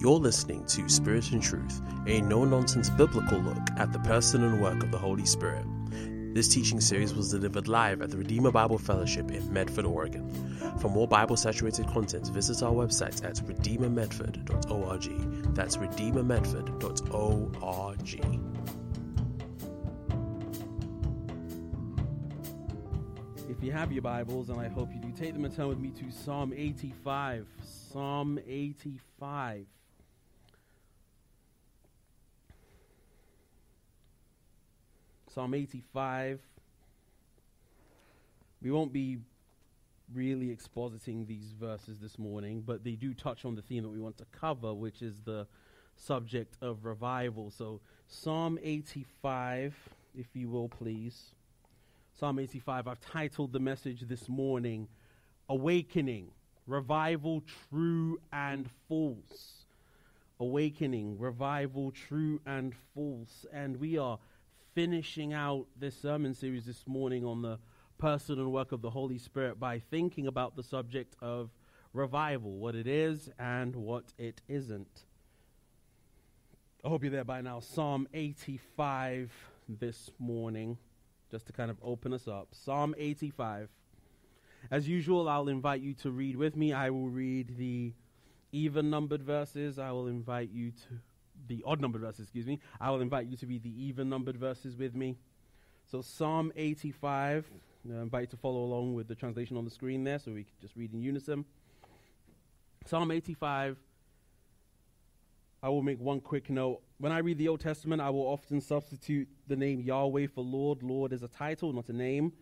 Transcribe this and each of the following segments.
You're listening to Spirit and Truth, a no nonsense biblical look at the person and work of the Holy Spirit. This teaching series was delivered live at the Redeemer Bible Fellowship in Medford, Oregon. For more Bible saturated content, visit our website at redeemermedford.org. That's redeemermedford.org. If you have your Bibles, and I hope you do, take them and turn with me to Psalm 85. Psalm 85. Psalm 85. We won't be really expositing these verses this morning, but they do touch on the theme that we want to cover, which is the subject of revival. So, Psalm 85, if you will, please. Psalm 85, I've titled the message this morning, Awakening, Revival, True and False. Awakening, Revival, True and False. And we are finishing out this sermon series this morning on the person and work of the Holy Spirit by thinking about the subject of revival, what it is and what it isn't. I hope you're there by now. Psalm 85 this morning, just to kind of open us up. Psalm 85. As usual, I'll invite you to read with me. I will read the even numbered verses. I will invite you to the odd numbered verses, excuse me. I will invite you to read the even numbered verses with me. So Psalm 85. I invite you to follow along with the translation on the screen there so we can just read in unison. Psalm 85. I will make one quick note. When I read the Old Testament, I will often substitute the name Yahweh for Lord. Lord is a title, not a name.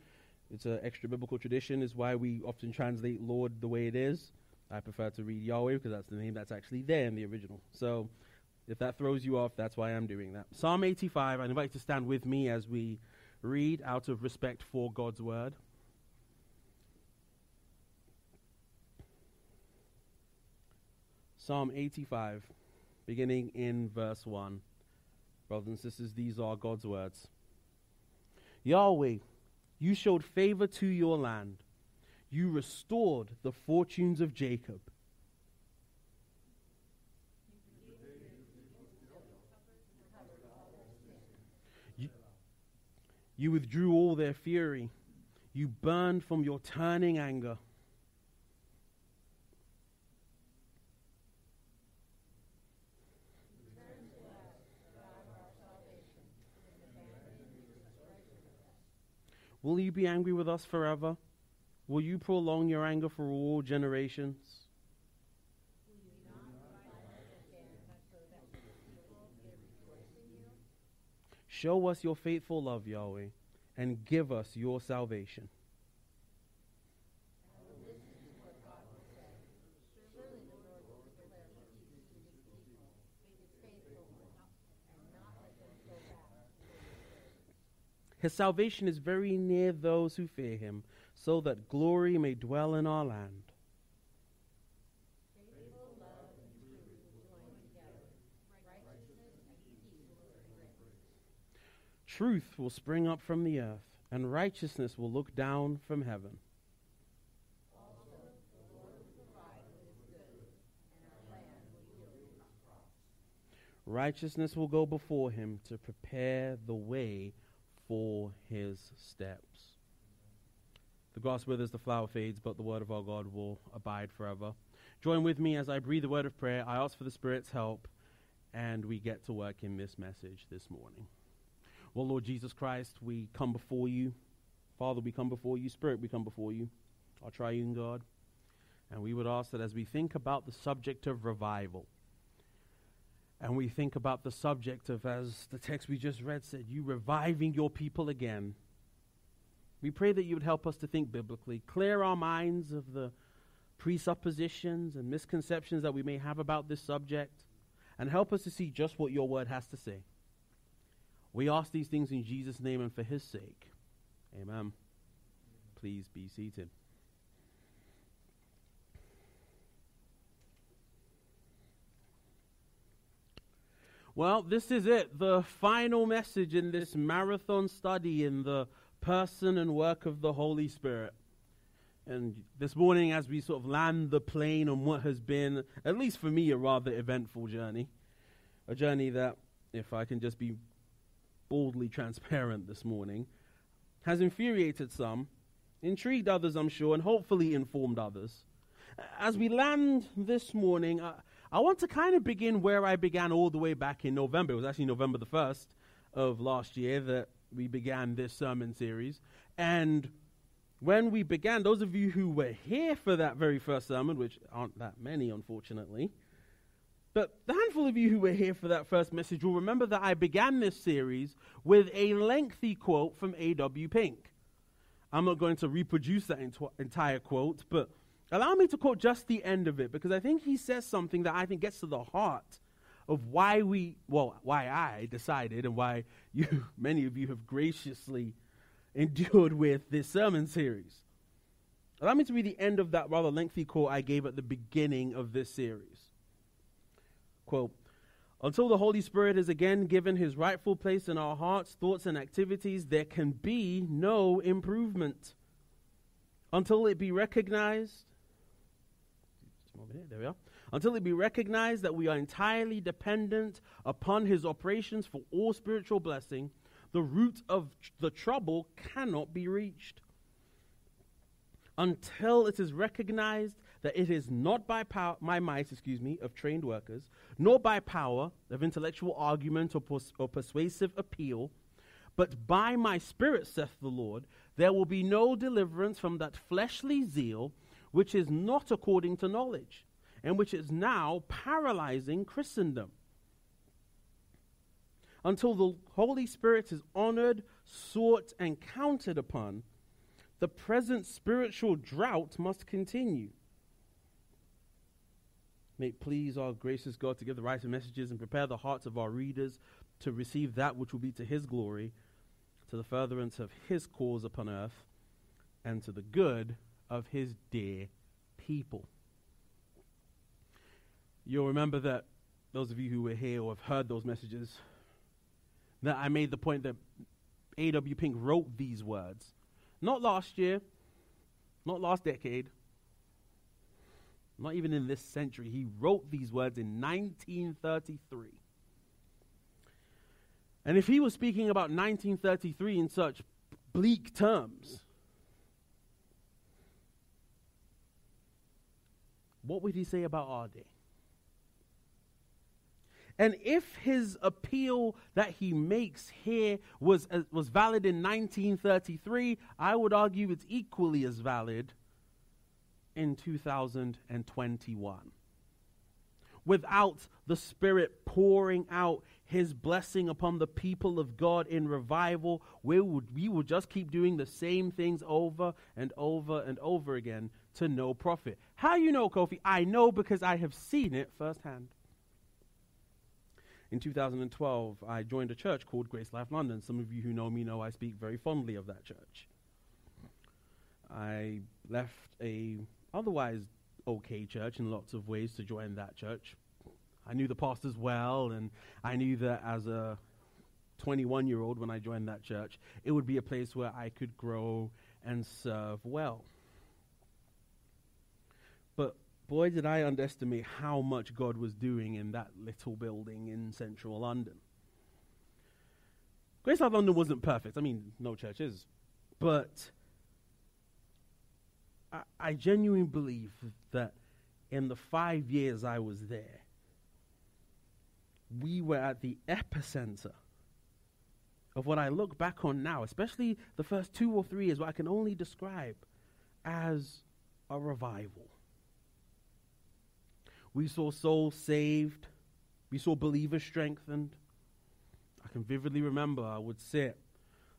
It's an extra biblical tradition, is why we often translate Lord the way it is. I prefer to read Yahweh because that's the name that's actually there in the original. So if that throws you off, that's why I'm doing that. Psalm 85, I invite you to stand with me as we read out of respect for God's word. Psalm 85, beginning in verse 1. Brothers and sisters, these are God's words. Yahweh, you showed favor to your land. You restored the fortunes of Jacob. You withdrew all their fury. You burned from your turning anger. Will you be angry with us forever? Will you prolong your anger for all generations? Show us your faithful love, Yahweh, and give us your salvation. His salvation is very near those who fear him, so that glory may dwell in our land. Truth will spring up from the earth, and righteousness will look down from heaven. Righteousness will go before him to prepare the way for his steps. The grass withers, the flower fades, but the word of our God will abide forever. Join with me as I breathe the word of prayer. I ask for the Spirit's help, and we get to work in this message this morning. Well, Lord Jesus Christ, we come before you. Father, we come before you. Spirit, we come before you, our triune God. And we would ask that as we think about the subject of revival, and we think about the subject of, as the text we just read said, you reviving your people again. We pray that you would help us to think biblically, clear our minds of the presuppositions and misconceptions that we may have about this subject, and help us to see just what your word has to say. We ask these things in Jesus' name and for his sake. Amen. Please be seated. Well, this is it, the final message in this marathon study in the person and work of the Holy Spirit. And this morning, as we sort of land the plane on what has been, at least for me, a rather eventful journey, a journey that, if I can just be boldly transparent this morning, has infuriated some, intrigued others, I'm sure, and hopefully informed others. As we land this morning, I, I want to kind of begin where I began all the way back in November. It was actually November the 1st of last year that we began this sermon series. And when we began, those of you who were here for that very first sermon, which aren't that many, unfortunately, but the handful of you who were here for that first message will remember that I began this series with a lengthy quote from A.W. Pink. I'm not going to reproduce that ent- entire quote, but allow me to quote just the end of it because I think he says something that I think gets to the heart of why we, well, why I decided and why you, many of you have graciously endured with this sermon series. Allow me to read the end of that rather lengthy quote I gave at the beginning of this series. Quote, until the Holy Spirit is again given his rightful place in our hearts, thoughts, and activities, there can be no improvement. Until it be recognized, there we are. Until it be recognized that we are entirely dependent upon his operations for all spiritual blessing, the root of the trouble cannot be reached. Until it is recognized that it is not by power, my might, excuse me, of trained workers, nor by power of intellectual argument or, pers- or persuasive appeal, but by my spirit, saith the Lord, there will be no deliverance from that fleshly zeal which is not according to knowledge, and which is now paralyzing Christendom until the Holy Spirit is honored, sought, and counted upon, the present spiritual drought must continue. May it please our gracious God to give the right messages and prepare the hearts of our readers to receive that which will be to his glory, to the furtherance of his cause upon earth, and to the good of his dear people. You'll remember that those of you who were here or have heard those messages that I made the point that A.W. Pink wrote these words. Not last year, not last decade, not even in this century. He wrote these words in 1933. And if he was speaking about 1933 in such bleak terms, what would he say about our day? And if his appeal that he makes here was, uh, was valid in 1933, I would argue it's equally as valid in 2021. Without the Spirit pouring out his blessing upon the people of God in revival, we would, we would just keep doing the same things over and over and over again to no profit. How you know, Kofi? I know because I have seen it firsthand in 2012, I joined a church called Grace Life London. Some of you who know me know I speak very fondly of that church. I left a otherwise okay church in lots of ways to join that church. I knew the pastors well, and I knew that as a 21 year old when I joined that church, it would be a place where I could grow and serve well. But boy, did I underestimate how much God was doing in that little building in central London. Grace Life London wasn't perfect. I mean, no church is. But I, I genuinely believe that in the five years I was there, we were at the epicenter of what I look back on now, especially the first two or three years, what I can only describe as a revival. We saw souls saved. We saw believers strengthened. I can vividly remember I would sit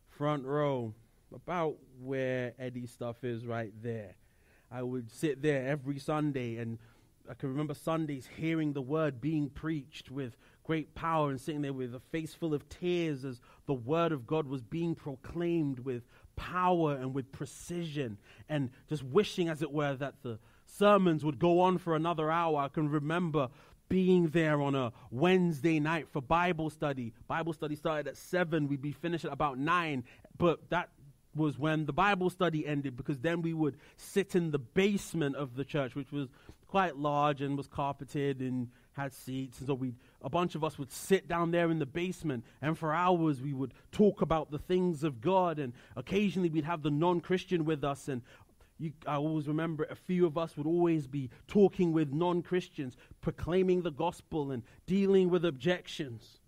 front row about where Eddie's stuff is right there. I would sit there every Sunday and I can remember Sundays hearing the word being preached with great power and sitting there with a face full of tears as the word of God was being proclaimed with power and with precision and just wishing, as it were, that the sermons would go on for another hour. I can remember being there on a Wednesday night for Bible study. Bible study started at 7, we'd be finished at about 9, but that was when the Bible study ended because then we would sit in the basement of the church, which was quite large and was carpeted and had seats. And so we, a bunch of us would sit down there in the basement, and for hours we would talk about the things of God. And occasionally we'd have the non-Christian with us, and you, I always remember a few of us would always be talking with non-Christians, proclaiming the gospel and dealing with objections.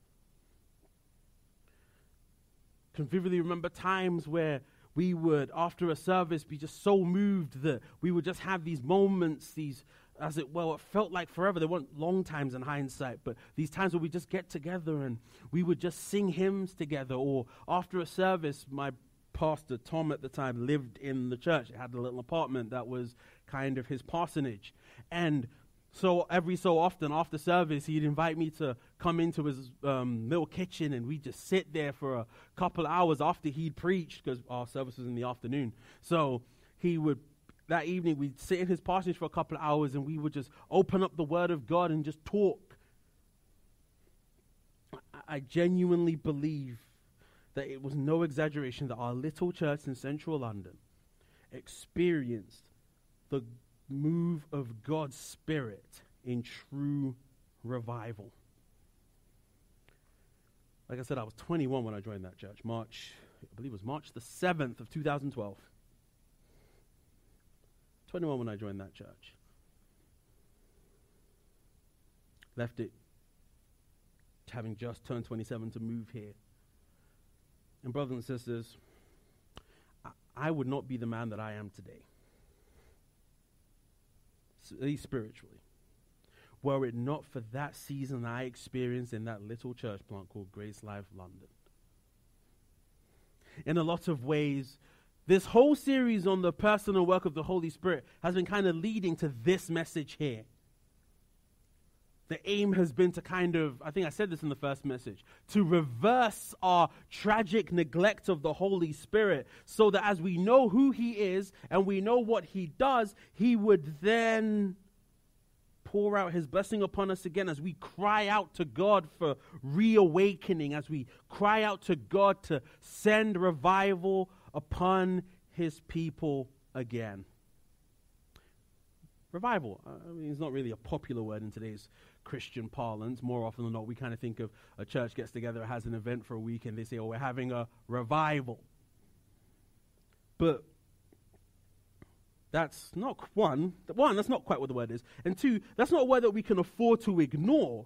Can vividly remember times where we would, after a service, be just so moved that we would just have these moments, these as it well, it felt like forever. They weren't long times in hindsight, but these times where we just get together and we would just sing hymns together. Or after a service, my pastor Tom at the time lived in the church. It had a little apartment that was kind of his parsonage, and so every so often after service, he'd invite me to come into his um, little kitchen, and we'd just sit there for a couple hours after he'd preached because our service was in the afternoon. So he would that evening, we'd sit in his parsonage for a couple hours and we would just open up the Word of God and just talk. I genuinely believe that it was no exaggeration that our little church in central London experienced the move of God's Spirit in true revival. Like I said, I was 21 when I joined that church. March, I believe it was March the 7th of 2012. 21 when I joined that church. Left it having just turned 27 to move here. And, brothers and sisters, I, I would not be the man that I am today, spiritually, were it not for that season I experienced in that little church plant called Grace Life London. In a lot of ways, this whole series on the personal work of the Holy Spirit has been kind of leading to this message here. The aim has been to kind of, I think I said this in the first message, to reverse our tragic neglect of the Holy Spirit so that as we know who He is and we know what He does, He would then pour out His blessing upon us again as we cry out to God for reawakening, as we cry out to God to send revival upon his people again. Revival. I mean, it's not really a popular word in today's Christian parlance. More often than not, we kind of think of a church gets together, has an event for a week, and they say, oh, we're having a revival. But that's not one, one, that's not quite what the word is. And two, that's not a word that we can afford to ignore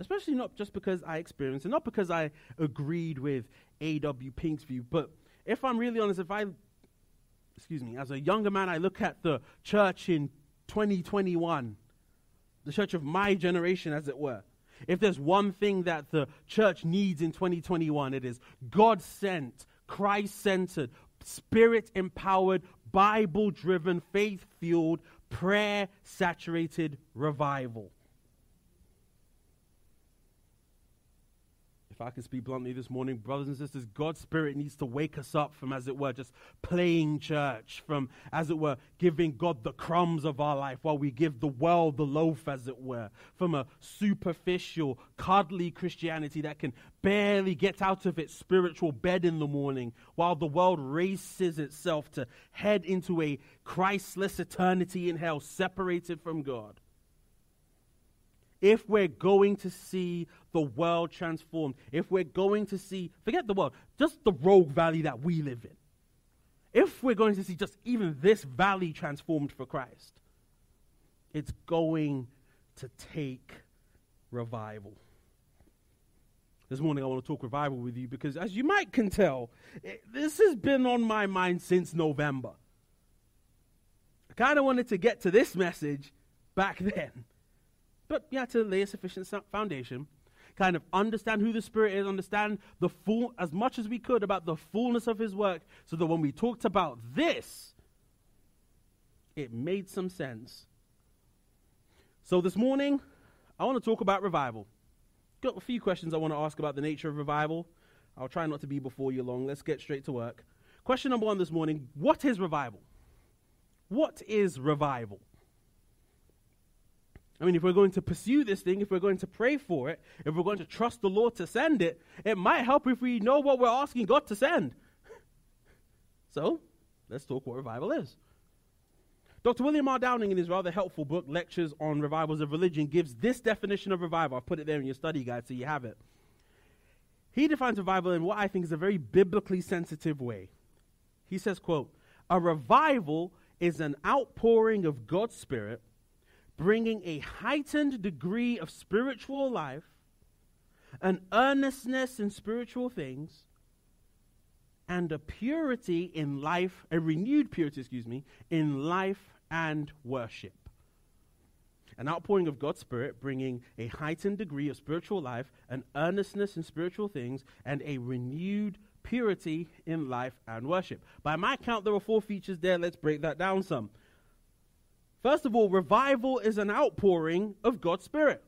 Especially not just because I experienced it, not because I agreed with A.W. Pink's view, but if I'm really honest, if I, excuse me, as a younger man, I look at the church in 2021, the church of my generation, as it were. If there's one thing that the church needs in 2021, it is God sent, Christ centered, spirit empowered, Bible driven, faith fueled, prayer saturated revival. I can speak bluntly this morning, brothers and sisters, God's Spirit needs to wake us up from, as it were, just playing church, from, as it were, giving God the crumbs of our life while we give the world the loaf, as it were, from a superficial, cuddly Christianity that can barely get out of its spiritual bed in the morning while the world races itself to head into a Christless eternity in hell, separated from God if we're going to see the world transformed, if we're going to see, forget the world, just the Rogue Valley that we live in, if we're going to see just even this valley transformed for Christ, it's going to take revival. This morning, I want to talk revival with you because, as you might can tell, it, this has been on my mind since November. I kind of wanted to get to this message back then. But you have to lay a sufficient foundation, kind of understand who the Spirit is, understand the full, as much as we could about the fullness of His work, so that when we talked about this, it made some sense. So this morning, I want to talk about revival. Got a few questions I want to ask about the nature of revival. I'll try not to be before you long. Let's get straight to work. Question number one this morning What is revival? What is revival? I mean, if we're going to pursue this thing, if we're going to pray for it, if we're going to trust the Lord to send it, it might help if we know what we're asking God to send. So, let's talk what revival is. Dr. William R. Downing, in his rather helpful book, Lectures on Revivals of Religion, gives this definition of revival. I've put it there in your study guide so you have it. He defines revival in what I think is a very biblically sensitive way. He says, quote, a revival is an outpouring of God's Spirit, bringing a heightened degree of spiritual life, an earnestness in spiritual things, and a purity in life, a renewed purity, excuse me, in life and worship. An outpouring of God's Spirit, bringing a heightened degree of spiritual life, an earnestness in spiritual things, and a renewed purity in life and worship. By my count, there are four features there. Let's break that down some. First of all, revival is an outpouring of God's Spirit.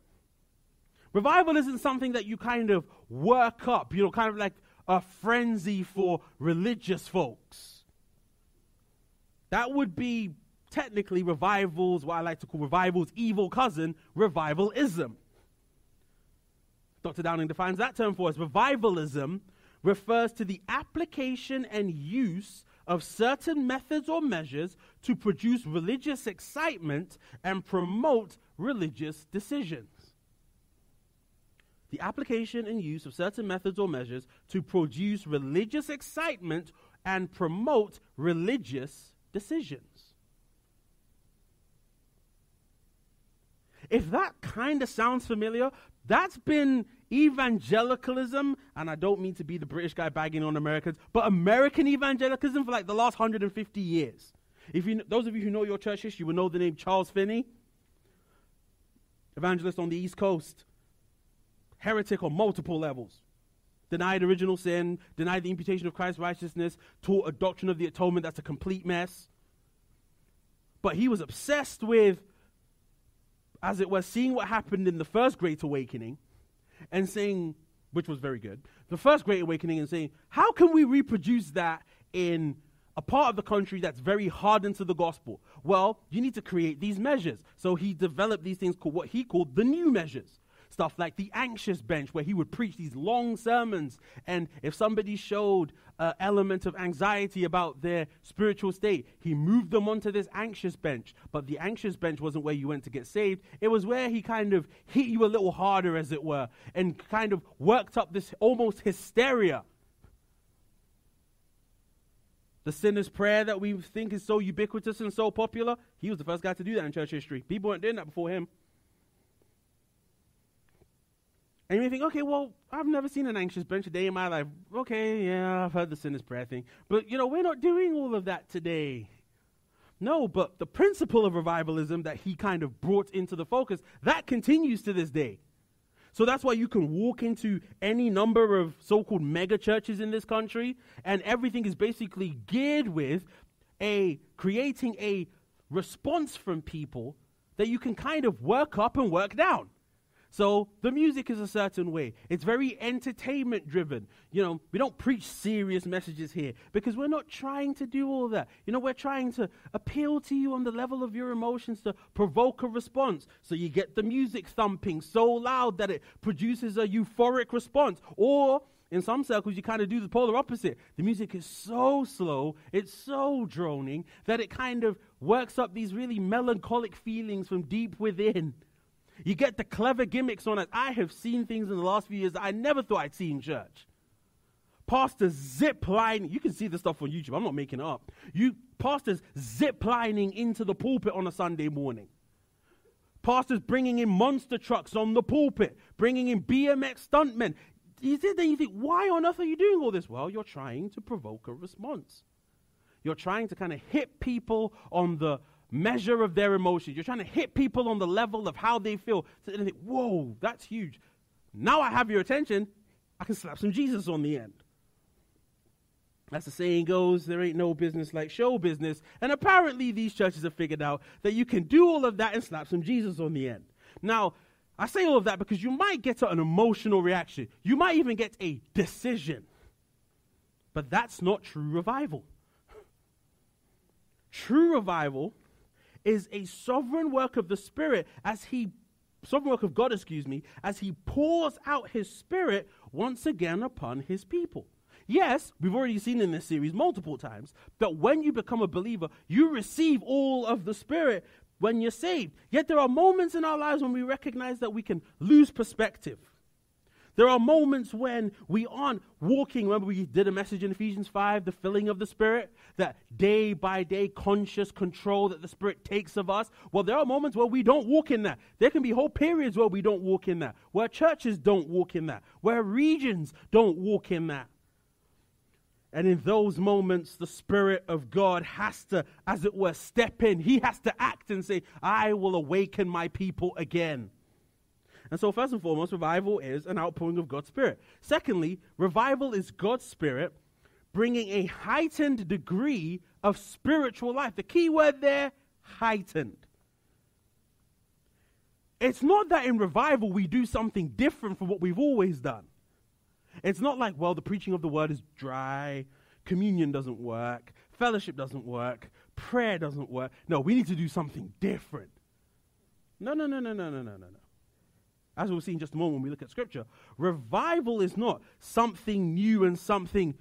Revival isn't something that you kind of work up, you know, kind of like a frenzy for religious folks. That would be technically revivals, what I like to call revivals, evil cousin, revivalism. Dr. Downing defines that term for us. Revivalism refers to the application and use of certain methods or measures to produce religious excitement and promote religious decisions. The application and use of certain methods or measures to produce religious excitement and promote religious decisions. If that kind of sounds familiar, that's been evangelicalism, and I don't mean to be the British guy bagging on Americans, but American evangelicalism for like the last 150 years. If you, those of you who know your church history will know the name Charles Finney, evangelist on the East Coast, heretic on multiple levels. Denied original sin, denied the imputation of Christ's righteousness, taught a doctrine of the atonement that's a complete mess. But he was obsessed with as it were, seeing what happened in the first Great Awakening and saying, which was very good, the first Great Awakening and saying, how can we reproduce that in a part of the country that's very hardened to the gospel? Well, you need to create these measures. So he developed these things called what he called the new measures stuff like the anxious bench, where he would preach these long sermons. And if somebody showed an element of anxiety about their spiritual state, he moved them onto this anxious bench. But the anxious bench wasn't where you went to get saved, it was where he kind of hit you a little harder, as it were, and kind of worked up this almost hysteria. The sinner's prayer that we think is so ubiquitous and so popular, he was the first guy to do that in church history. People weren't doing that before him. And you may think, okay, well, I've never seen an anxious bench a day in my life. Okay, yeah, I've heard the sinner's prayer thing. But, you know, we're not doing all of that today. No, but the principle of revivalism that he kind of brought into the focus, that continues to this day. So that's why you can walk into any number of so called mega churches in this country, and everything is basically geared with a creating a response from people that you can kind of work up and work down. So the music is a certain way. It's very entertainment driven. You know, we don't preach serious messages here because we're not trying to do all that. You know, we're trying to appeal to you on the level of your emotions to provoke a response. So you get the music thumping so loud that it produces a euphoric response. Or in some circles, you kind of do the polar opposite. The music is so slow, it's so droning, that it kind of works up these really melancholic feelings from deep within. You get the clever gimmicks on it. I have seen things in the last few years that I never thought I'd see in church. Pastors zip lining. You can see the stuff on YouTube. I'm not making it up. You pastors zip lining into the pulpit on a Sunday morning. Pastors bringing in monster trucks on the pulpit, bringing in BMX stuntmen. You sit there, you think, why on earth are you doing all this? Well, you're trying to provoke a response. You're trying to kind of hit people on the measure of their emotions. You're trying to hit people on the level of how they feel. So they think, whoa, that's huge. Now I have your attention. I can slap some Jesus on the end. As the saying goes, there ain't no business like show business. And apparently, these churches have figured out that you can do all of that and slap some Jesus on the end. Now, I say all of that because you might get an emotional reaction. You might even get a decision. But that's not true revival. True revival is a sovereign work of the Spirit as He sovereign work of God, excuse me, as he pours out his spirit once again upon his people. Yes, we've already seen in this series multiple times that when you become a believer, you receive all of the Spirit when you're saved. Yet there are moments in our lives when we recognize that we can lose perspective. There are moments when we aren't walking. Remember, we did a message in Ephesians 5, the filling of the Spirit, that day by day conscious control that the Spirit takes of us. Well, there are moments where we don't walk in that. There can be whole periods where we don't walk in that, where churches don't walk in that, where regions don't walk in that. And in those moments, the Spirit of God has to, as it were, step in. He has to act and say, I will awaken my people again. And so, first and foremost, revival is an outpouring of God's Spirit. Secondly, revival is God's Spirit bringing a heightened degree of spiritual life. The key word there, heightened. It's not that in revival we do something different from what we've always done. It's not like, well, the preaching of the word is dry, communion doesn't work, fellowship doesn't work, prayer doesn't work. No, we need to do something different. No, no, no, no, no, no, no, no, no as we'll see in just a moment when we look at scripture, revival is not something new and something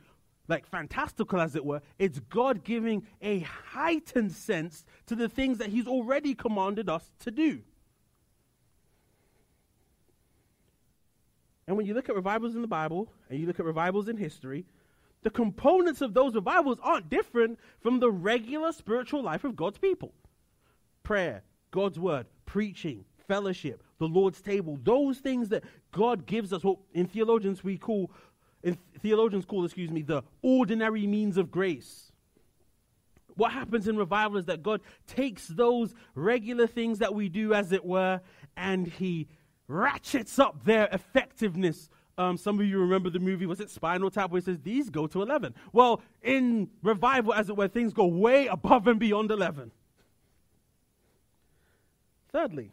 like fantastical, as it were. It's God giving a heightened sense to the things that He's already commanded us to do. And when you look at revivals in the Bible and you look at revivals in history, the components of those revivals aren't different from the regular spiritual life of God's people prayer, God's word, preaching, fellowship, the Lord's table, those things that God gives us, what in theologians we call, in theologians call, excuse me, the ordinary means of grace. What happens in revival is that God takes those regular things that we do, as it were, and He ratchets up their effectiveness. Um, some of you remember the movie, was it Spinal Tap, where it says, These go to 11. Well, in revival, as it were, things go way above and beyond 11. Thirdly,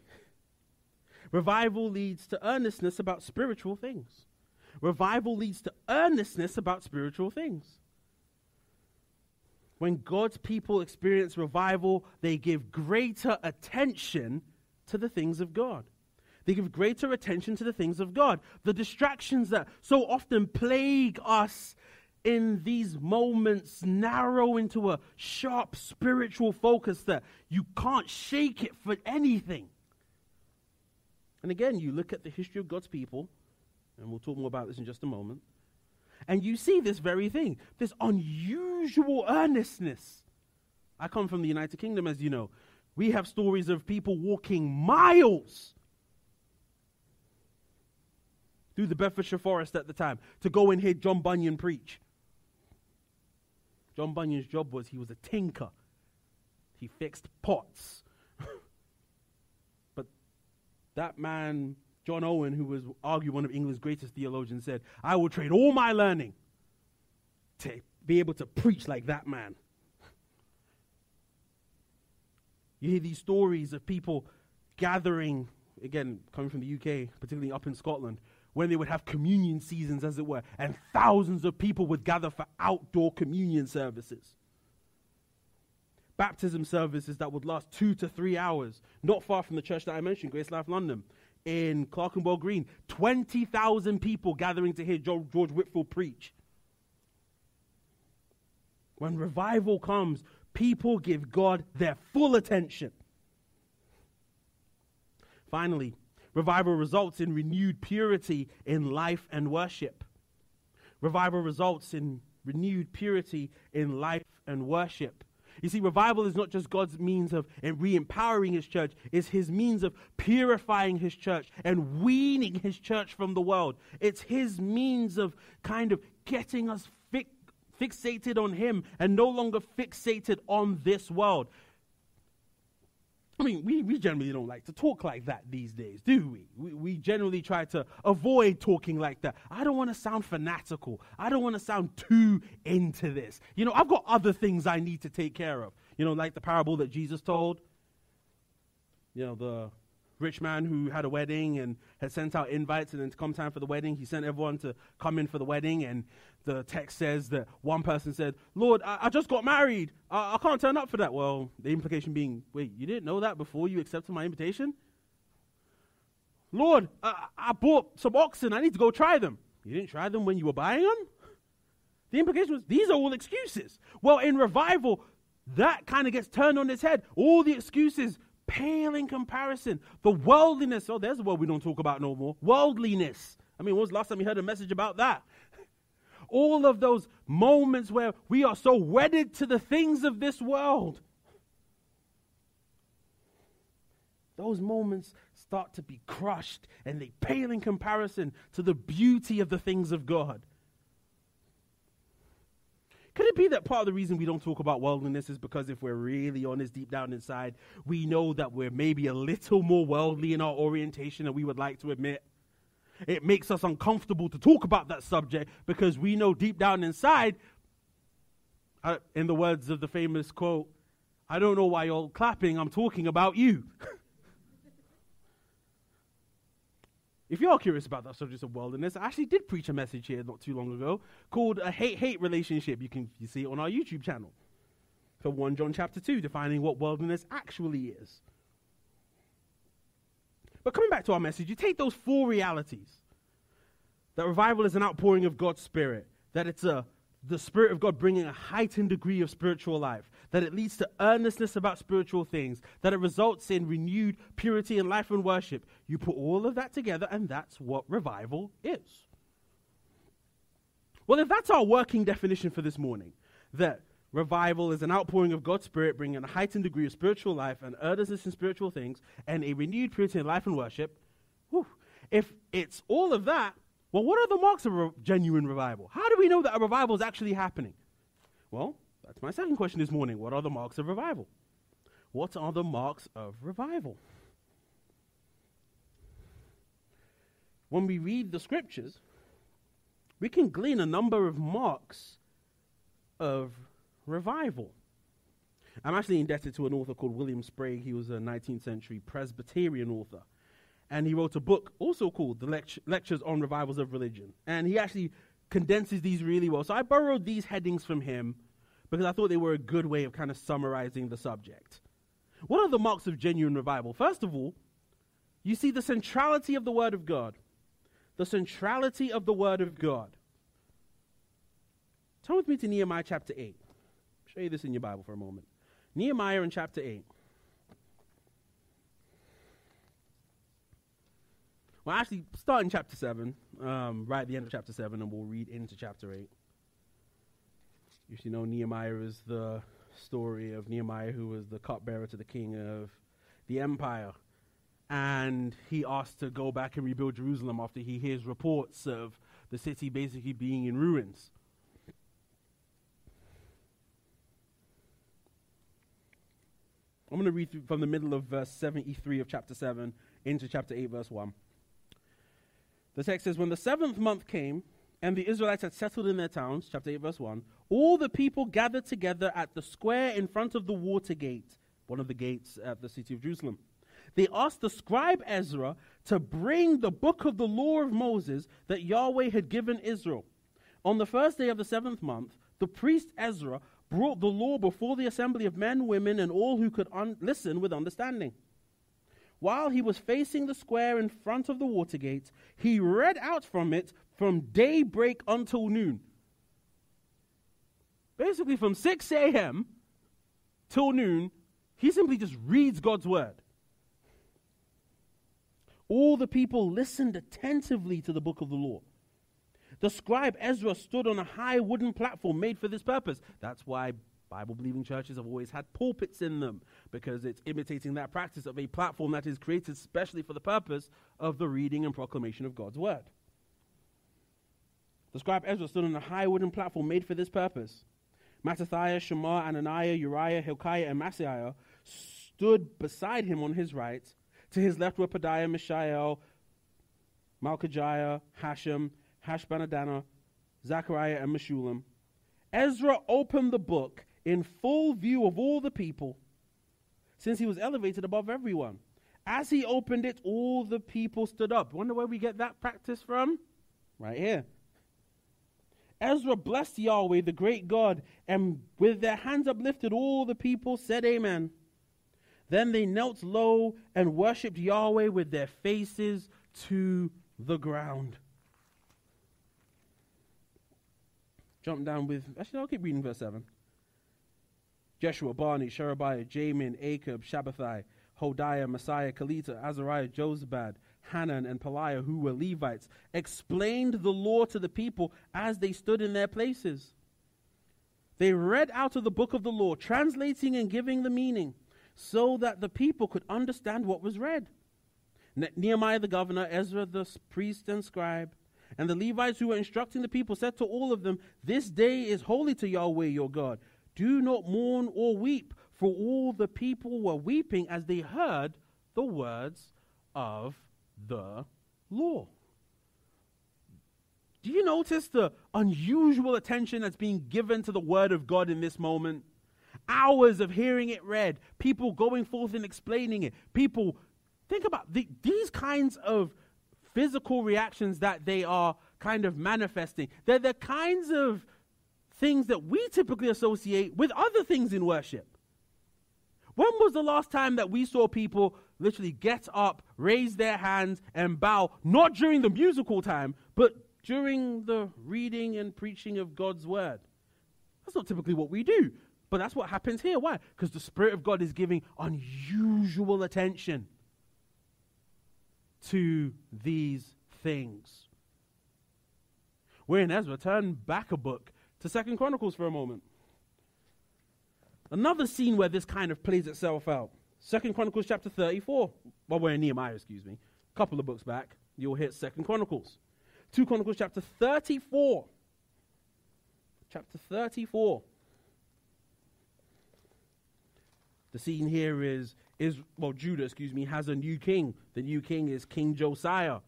Revival leads to earnestness about spiritual things. Revival leads to earnestness about spiritual things. When God's people experience revival, they give greater attention to the things of God. They give greater attention to the things of God. The distractions that so often plague us in these moments narrow into a sharp spiritual focus that you can't shake it for anything. And again, you look at the history of God's people, and we'll talk more about this in just a moment, and you see this very thing this unusual earnestness. I come from the United Kingdom, as you know. We have stories of people walking miles through the Bedfordshire Forest at the time to go and hear John Bunyan preach. John Bunyan's job was he was a tinker, he fixed pots that man, John Owen, who was arguably one of England's greatest theologians, said, I will trade all my learning to be able to preach like that man. You hear these stories of people gathering, again, coming from the UK, particularly up in Scotland, when they would have communion seasons, as it were, and thousands of people would gather for outdoor communion services baptism services that would last two to three hours, not far from the church that I mentioned, Grace Life London, in Clerkenwell Green. 20,000 people gathering to hear George Whitefield preach. When revival comes, people give God their full attention. Finally, revival results in renewed purity in life and worship. Revival results in renewed purity in life and worship. You see, revival is not just God's means of re empowering his church, it's his means of purifying his church and weaning his church from the world. It's his means of kind of getting us fi- fixated on him and no longer fixated on this world. I mean, we, we generally don't like to talk like that these days, do we? we? We generally try to avoid talking like that. I don't want to sound fanatical. I don't want to sound too into this. You know, I've got other things I need to take care of. You know, like the parable that Jesus told. You know, the rich man who had a wedding and had sent out invites, and then to come time for the wedding, he sent everyone to come in for the wedding. And the text says that one person said, Lord, I, I just got married. I, I can't turn up for that. Well, the implication being, wait, you didn't know that before you accepted my invitation? Lord, uh, I bought some oxen. I need to go try them. You didn't try them when you were buying them? The implication was these are all excuses. Well, in revival, that kind of gets turned on its head. All the excuses pale in comparison. The worldliness, oh, there's a word we don't talk about no more. Worldliness. I mean, when was the last time you heard a message about that? All of those moments where we are so wedded to the things of this world. Those moments start to be crushed and they pale in comparison to the beauty of the things of God. Could it be that part of the reason we don't talk about worldliness is because if we're really honest deep down inside, we know that we're maybe a little more worldly in our orientation than we would like to admit? It makes us uncomfortable to talk about that subject because we know deep down inside, uh, in the words of the famous quote, I don't know why you're clapping, I'm talking about you. If you are curious about that subject of worldliness, I actually did preach a message here not too long ago called a hate-hate relationship. You can you see it on our YouTube channel. For 1 John chapter 2, defining what worldliness actually is. But coming back to our message, you take those four realities. That revival is an outpouring of God's Spirit, that it's a the Spirit of God bringing a heightened degree of spiritual life, that it leads to earnestness about spiritual things, that it results in renewed purity in life and worship. You put all of that together, and that's what revival is. Well, if that's our working definition for this morning, that revival is an outpouring of God's Spirit bringing a heightened degree of spiritual life and earnestness in spiritual things, and a renewed purity in life and worship, whew, if it's all of that, well, what are the marks of a genuine revival? How do we know that a revival is actually happening? Well, that's my second question this morning. What are the marks of revival? What are the marks of revival? When we read the scriptures, we can glean a number of marks of revival. I'm actually indebted to an author called William Sprague. He was a 19th century Presbyterian author and he wrote a book also called The Lect- Lectures on Revivals of Religion. And he actually condenses these really well. So I borrowed these headings from him because I thought they were a good way of kind of summarizing the subject. What are the marks of genuine revival? First of all, you see the centrality of the Word of God. The centrality of the Word of God. Turn with me to Nehemiah chapter 8. Show you this in your Bible for a moment. Nehemiah in chapter 8. Well, actually, start in chapter 7, um, right at the end of chapter 7, and we'll read into chapter 8. You should know Nehemiah is the story of Nehemiah, who was the cupbearer to the king of the empire. And he asked to go back and rebuild Jerusalem after he hears reports of the city basically being in ruins. I'm going to read from the middle of verse 73 of chapter 7 into chapter 8, verse 1. The text says, When the seventh month came, and the Israelites had settled in their towns, chapter 8, verse 1, all the people gathered together at the square in front of the water gate, one of the gates at the city of Jerusalem. They asked the scribe Ezra to bring the book of the law of Moses that Yahweh had given Israel. On the first day of the seventh month, the priest Ezra brought the law before the assembly of men, women, and all who could un- listen with understanding. While he was facing the square in front of the water gate, he read out from it from daybreak until noon. Basically, from 6 a.m. till noon, he simply just reads God's word. All the people listened attentively to the book of the law. The scribe Ezra stood on a high wooden platform made for this purpose. That's why Bible believing churches have always had pulpits in them because it's imitating that practice of a platform that is created specially for the purpose of the reading and proclamation of God's word. The scribe Ezra stood on a high wooden platform made for this purpose. Mattithiah, Shema, Anaiah, Uriah, Hilkiah, and Maaseiah stood beside him on his right. To his left were Pedaiah, Mishael, Malchijah, Hashum, Hashbaddanah, Zechariah, and Meshullam. Ezra opened the book in full view of all the people, since he was elevated above everyone. As he opened it, all the people stood up. Wonder where we get that practice from? Right here. Ezra blessed Yahweh, the great God, and with their hands uplifted, all the people said, Amen. Then they knelt low and worshipped Yahweh with their faces to the ground. Jump down with, actually, I'll keep reading verse 7. Jeshua, Bani, Sherebiah, Jamin, Akkub, Shabbethai, Hodiah, Maaseiah, Kelita, Azariah, Jozabad, Hanan, and Pelaiah, who were Levites, explained the law to the people as they stood in their places. They read out of the book of the law, translating and giving the meaning, so that the people could understand what was read. Ne- Nehemiah the governor, Ezra the priest and scribe, and the Levites who were instructing the people said to all of them, This day is holy to Yahweh your God. Do not mourn or weep, for all the people were weeping as they heard the words of the law. Do you notice the unusual attention that's being given to the word of God in this moment? Hours of hearing it read, people going forth and explaining it, people think about the, these kinds of physical reactions that they are kind of manifesting. They're the kinds of things that we typically associate with other things in worship. When was the last time that we saw people literally get up, raise their hands, and bow, not during the musical time, but during the reading and preaching of God's word? That's not typically what we do, but that's what happens here. Why? Because the Spirit of God is giving unusual attention to these things. We're in Ezra. Turn back a book to Second Chronicles for a moment. Another scene where this kind of plays itself out. Second Chronicles chapter 34. Well, we're in Nehemiah, excuse me. A couple of books back, you'll hit Second Chronicles. 2 Chronicles chapter 34. Chapter 34. The scene here is, is well, Judah, excuse me, has a new king. The new king is King Josiah.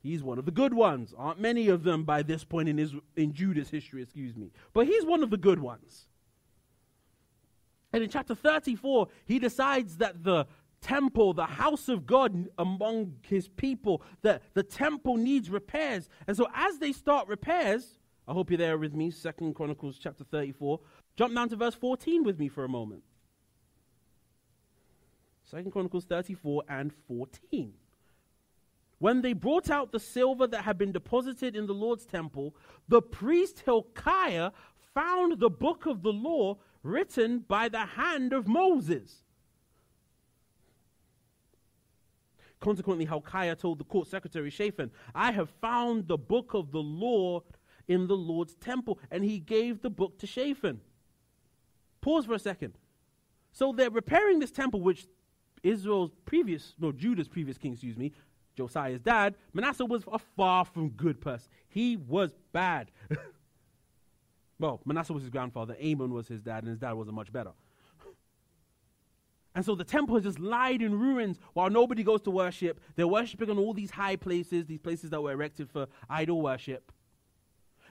He's one of the good ones. Aren't many of them by this point in, his, in Judah's history, excuse me. But he's one of the good ones. And in chapter 34, he decides that the temple, the house of God among his people, that the temple needs repairs. And so as they start repairs, I hope you're there with me, Second Chronicles chapter 34. Jump down to verse 14 with me for a moment. Second Chronicles 34 and 14. When they brought out the silver that had been deposited in the Lord's temple, the priest Hilkiah found the book of the law written by the hand of Moses. Consequently, Hilkiah told the court secretary Shaphan, I have found the book of the law in the Lord's temple. And he gave the book to Shaphan. Pause for a second. So they're repairing this temple, which Israel's previous, no, Judah's previous king, excuse me, Josiah's dad, Manasseh was a far from good person. He was bad. well, Manasseh was his grandfather, Amon was his dad, and his dad wasn't much better. And so the temple is just lied in ruins while nobody goes to worship. They're worshiping on all these high places, these places that were erected for idol worship.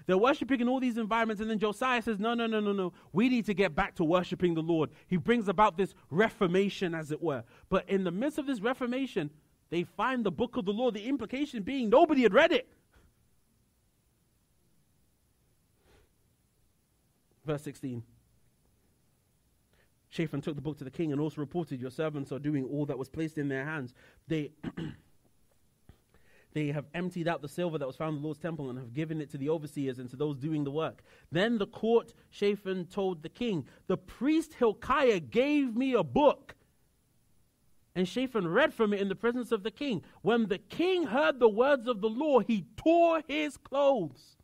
They're worshiping in all these environments, and then Josiah says, No, no, no, no, no. We need to get back to worshiping the Lord. He brings about this reformation, as it were. But in the midst of this reformation, they find the book of the law, the implication being nobody had read it. Verse 16. Shaphan took the book to the king and also reported, Your servants are doing all that was placed in their hands. They, they have emptied out the silver that was found in the Lord's temple and have given it to the overseers and to those doing the work. Then the court, Shaphan told the king, The priest Hilkiah gave me a book and Shaphan read from it in the presence of the king. When the king heard the words of the law, he tore his clothes.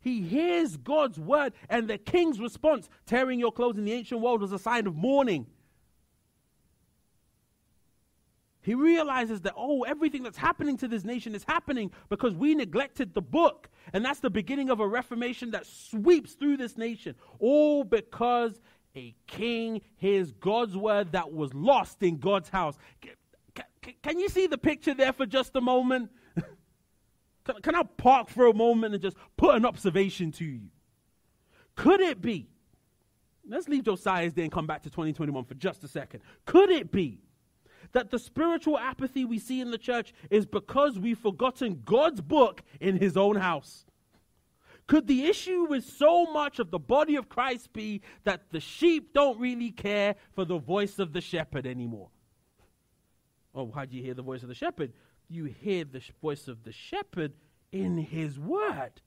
He hears God's word, and the king's response, tearing your clothes in the ancient world, was a sign of mourning. He realizes that, oh, everything that's happening to this nation is happening because we neglected the book. And that's the beginning of a reformation that sweeps through this nation. All because a king hears God's word that was lost in God's house. Can, you see the picture there for just a moment? can, can I park for a moment and just put an observation to you? Could it be? Let's leave Josiah's day and come back to 2021 for just a second. Could it be that the spiritual apathy we see in the church is because we've forgotten God's book in his own house? Could the issue with so much of the body of Christ be that the sheep don't really care for the voice of the shepherd anymore? Oh, how do you hear the voice of the shepherd? You hear the voice of the shepherd in his word.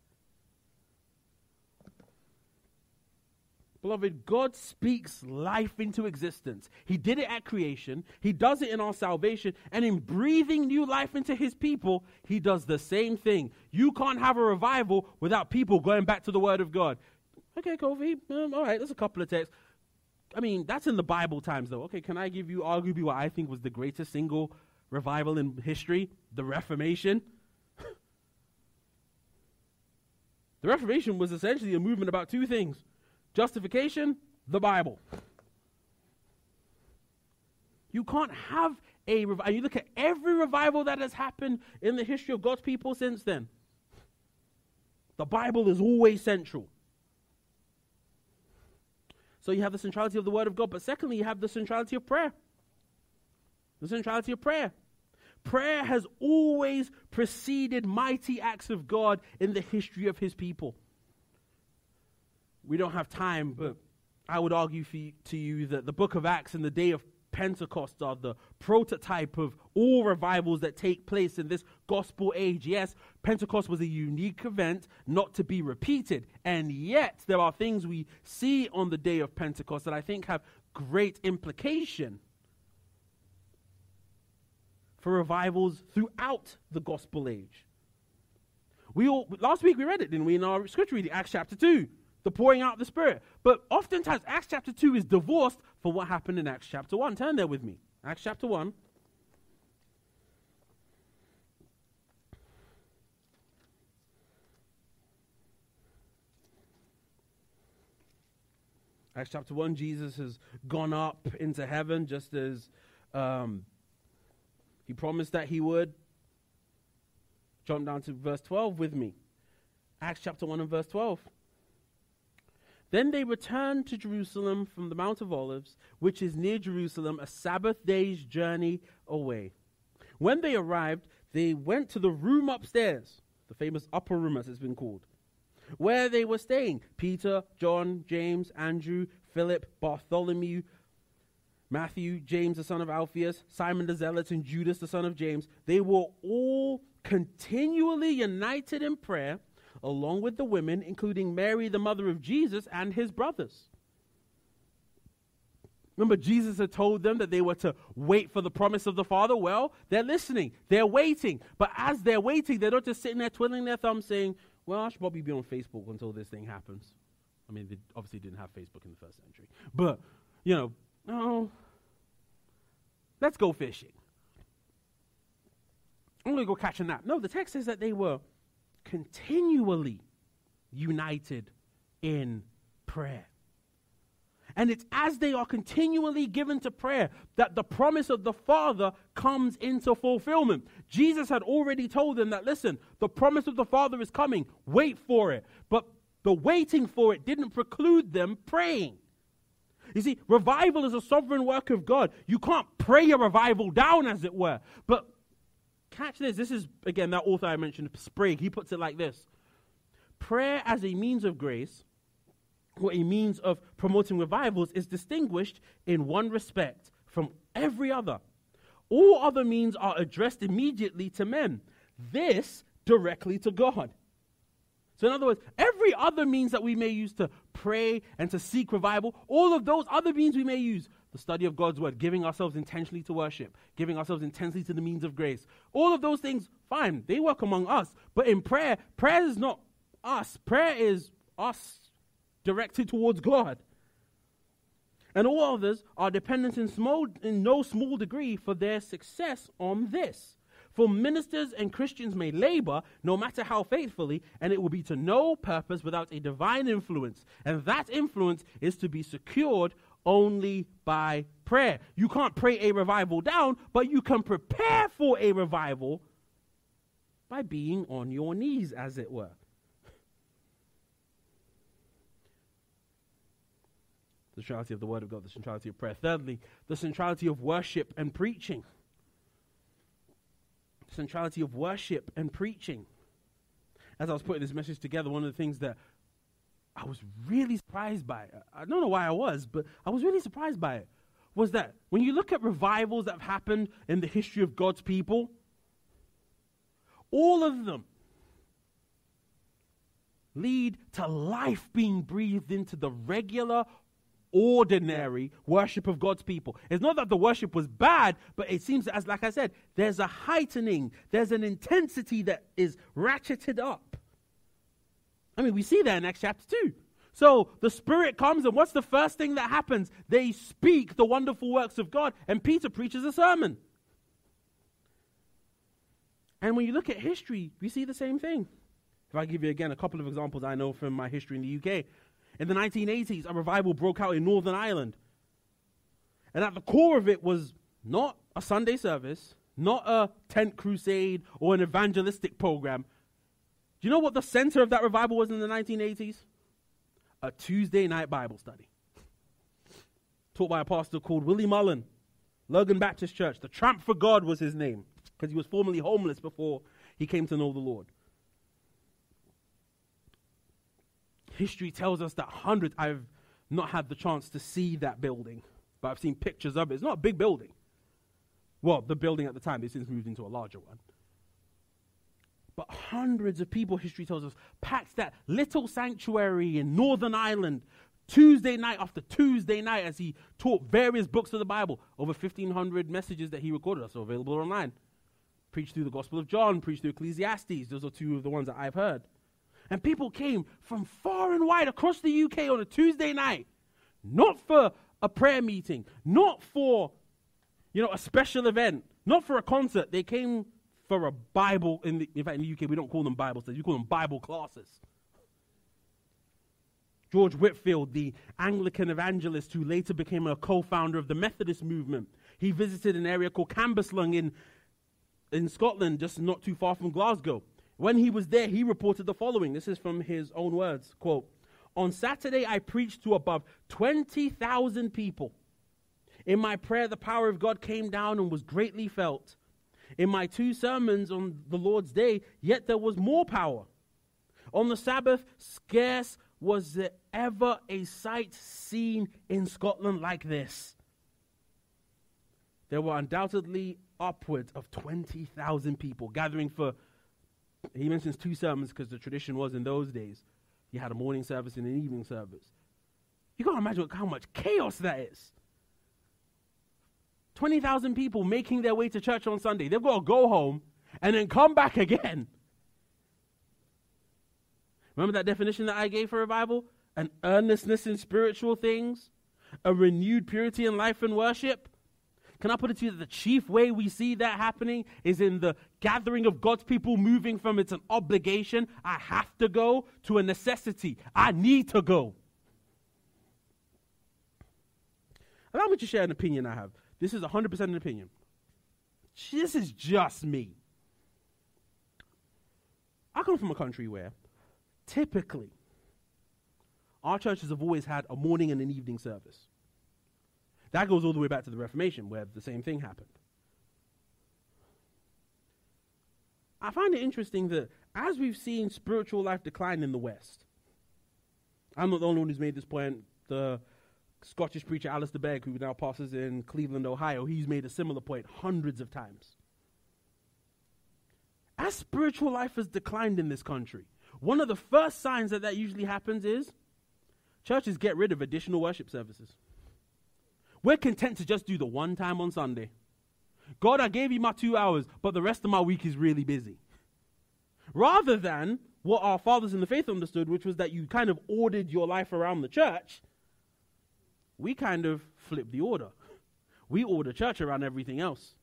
Beloved, God speaks life into existence. He did it at creation, He does it in our salvation, and in breathing new life into His people, He does the same thing. You can't have a revival without people going back to the Word of God. Okay, Kofi, um, all right, there's a couple of texts. I mean, that's in the Bible times, though. Okay, can I give you arguably what I think was the greatest single revival in history? The Reformation. the Reformation was essentially a movement about two things Justification, the Bible. You can't have a revival. You look at every revival that has happened in the history of God's people since then. The Bible is always central. So you have the centrality of the Word of God, but secondly, you have the centrality of prayer. The centrality of prayer. Prayer has always preceded mighty acts of God in the history of His people we don't have time, but I would argue you, to you that the book of Acts and the day of Pentecost are the prototype of all revivals that take place in this gospel age. Yes, Pentecost was a unique event not to be repeated. And yet, there are things we see on the day of Pentecost that I think have great implication for revivals throughout the gospel age. We all, last week we read it, didn't we, in our scripture reading, Acts chapter 2 the pouring out of the Spirit. But oftentimes, Acts chapter 2 is divorced from what happened in Acts chapter 1. Turn there with me. Acts chapter 1. Acts chapter 1, Jesus has gone up into heaven just as um, he promised that he would. Jump down to verse 12 with me. Acts chapter 1 and verse 12. Then they returned to Jerusalem from the Mount of Olives, which is near Jerusalem, a Sabbath day's journey away. When they arrived, they went to the room upstairs, the famous upper room as it's been called, where they were staying Peter, John, James, Andrew, Philip, Bartholomew, Matthew, James the son of Alphaeus, Simon the Zealot, and Judas the son of James. They were all continually united in prayer along with the women, including Mary, the mother of Jesus, and his brothers. Remember, Jesus had told them that they were to wait for the promise of the Father. Well, they're listening, they're waiting. But as they're waiting, they're not just sitting there twiddling their thumbs saying, Well, I should probably be on Facebook until this thing happens. I mean, they obviously didn't have Facebook in the first century. But, you know, oh, let's go fishing. I'm going to go catch a nap. No, the text says that they were continually united in prayer. And it's as they are continually given to prayer that the promise of the Father comes into fulfillment. Jesus had already told them that, listen, the promise of the Father is coming, wait for it. But the waiting for it didn't preclude them praying. You see, revival is a sovereign work of God. You can't pray a revival down, as it were. But Catch this. This is, again, that author I mentioned, Sprague. He puts it like this Prayer as a means of grace, or a means of promoting revivals, is distinguished in one respect from every other. All other means are addressed immediately to men, this directly to God. So, in other words, every other means that we may use to pray and to seek revival, all of those other means we may use the study of God's word, giving ourselves intentionally to worship, giving ourselves intensely to the means of grace. All of those things, fine, they work among us. But in prayer, prayer is not us, prayer is us directed towards God. And all others are dependent in, small, in no small degree for their success on this. For ministers and Christians may labor, no matter how faithfully, and it will be to no purpose without a divine influence. And that influence is to be secured only by prayer. You can't pray a revival down, but you can prepare for a revival by being on your knees, as it were. The centrality of the Word of God, the centrality of prayer. Thirdly, the centrality of worship and preaching. Centrality of worship and preaching. As I was putting this message together, one of the things that I was really surprised by it. I don't know why I was, but I was really surprised by it. was that when you look at revivals that have happened in the history of God's people, all of them lead to life being breathed into the regular, ordinary worship of God's people. It's not that the worship was bad, but it seems as, like I said, there's a heightening, there's an intensity that is ratcheted up. I mean, we see that in Acts chapter 2. So the Spirit comes, and what's the first thing that happens? They speak the wonderful works of God, and Peter preaches a sermon. And when you look at history, we see the same thing. If I give you again a couple of examples I know from my history in the UK. In the 1980s, a revival broke out in Northern Ireland. And at the core of it was not a Sunday service, not a tent crusade or an evangelistic program. Do you know what the center of that revival was in the 1980s? A Tuesday night Bible study. Taught by a pastor called Willie Mullan, Lurgan Baptist Church. The Tramp for God was his name because he was formerly homeless before he came to know the Lord. History tells us that hundreds, I've not had the chance to see that building, but I've seen pictures of it. It's not a big building. Well, the building at the time, they since moved into a larger one. But hundreds of people, history tells us, packed that little sanctuary in Northern Ireland Tuesday night after Tuesday night as he taught various books of the Bible. Over 1,500 messages that he recorded are available online. Preached through the Gospel of John, preached through Ecclesiastes. Those are two of the ones that I've heard. And people came from far and wide across the UK on a Tuesday night, not for a prayer meeting, not for, you know, a special event, not for a concert. They came for a Bible. In, the, in fact, in the UK, we don't call them Bible studies, we call them Bible classes. George Whitefield, the Anglican evangelist who later became a co founder of the Methodist movement, he visited an area called Cambuslang in, in Scotland, just not too far from Glasgow. When he was there, he reported the following. This is from his own words. Quote, On Saturday, I preached to above 20,000 people. In my prayer, the power of God came down and was greatly felt. In my two sermons on the Lord's day, yet there was more power. On the Sabbath, scarce was there ever a sight seen in Scotland like this. There were undoubtedly upwards of 20,000 people gathering for he mentions two sermons because the tradition was in those days you had a morning service and an evening service. You can't imagine how much chaos that is. 20,000 people making their way to church on Sunday. They've got to go home and then come back again. Remember that definition that I gave for revival? An earnestness in spiritual things, a renewed purity in life and worship. Can I put it to you that the chief way we see that happening is in the gathering of God's people moving from it's an obligation, I have to go, to a necessity, I need to go. Allow me to share an opinion I have. This is 100% an opinion. This is just me. I come from a country where typically our churches have always had a morning and an evening service. That goes all the way back to the Reformation, where the same thing happened. I find it interesting that as we've seen spiritual life decline in the West, I'm not the only one who's made this point. The Scottish preacher Alistair Begg, who now pastors in Cleveland, Ohio, he's made a similar point hundreds of times. As spiritual life has declined in this country, one of the first signs that that usually happens is churches get rid of additional worship services. We're content to just do the one time on Sunday. God, I gave you my two hours, but the rest of my week is really busy. Rather than what our fathers in the faith understood, which was that you kind of ordered your life around the church, we kind of flip the order. We order church around everything else.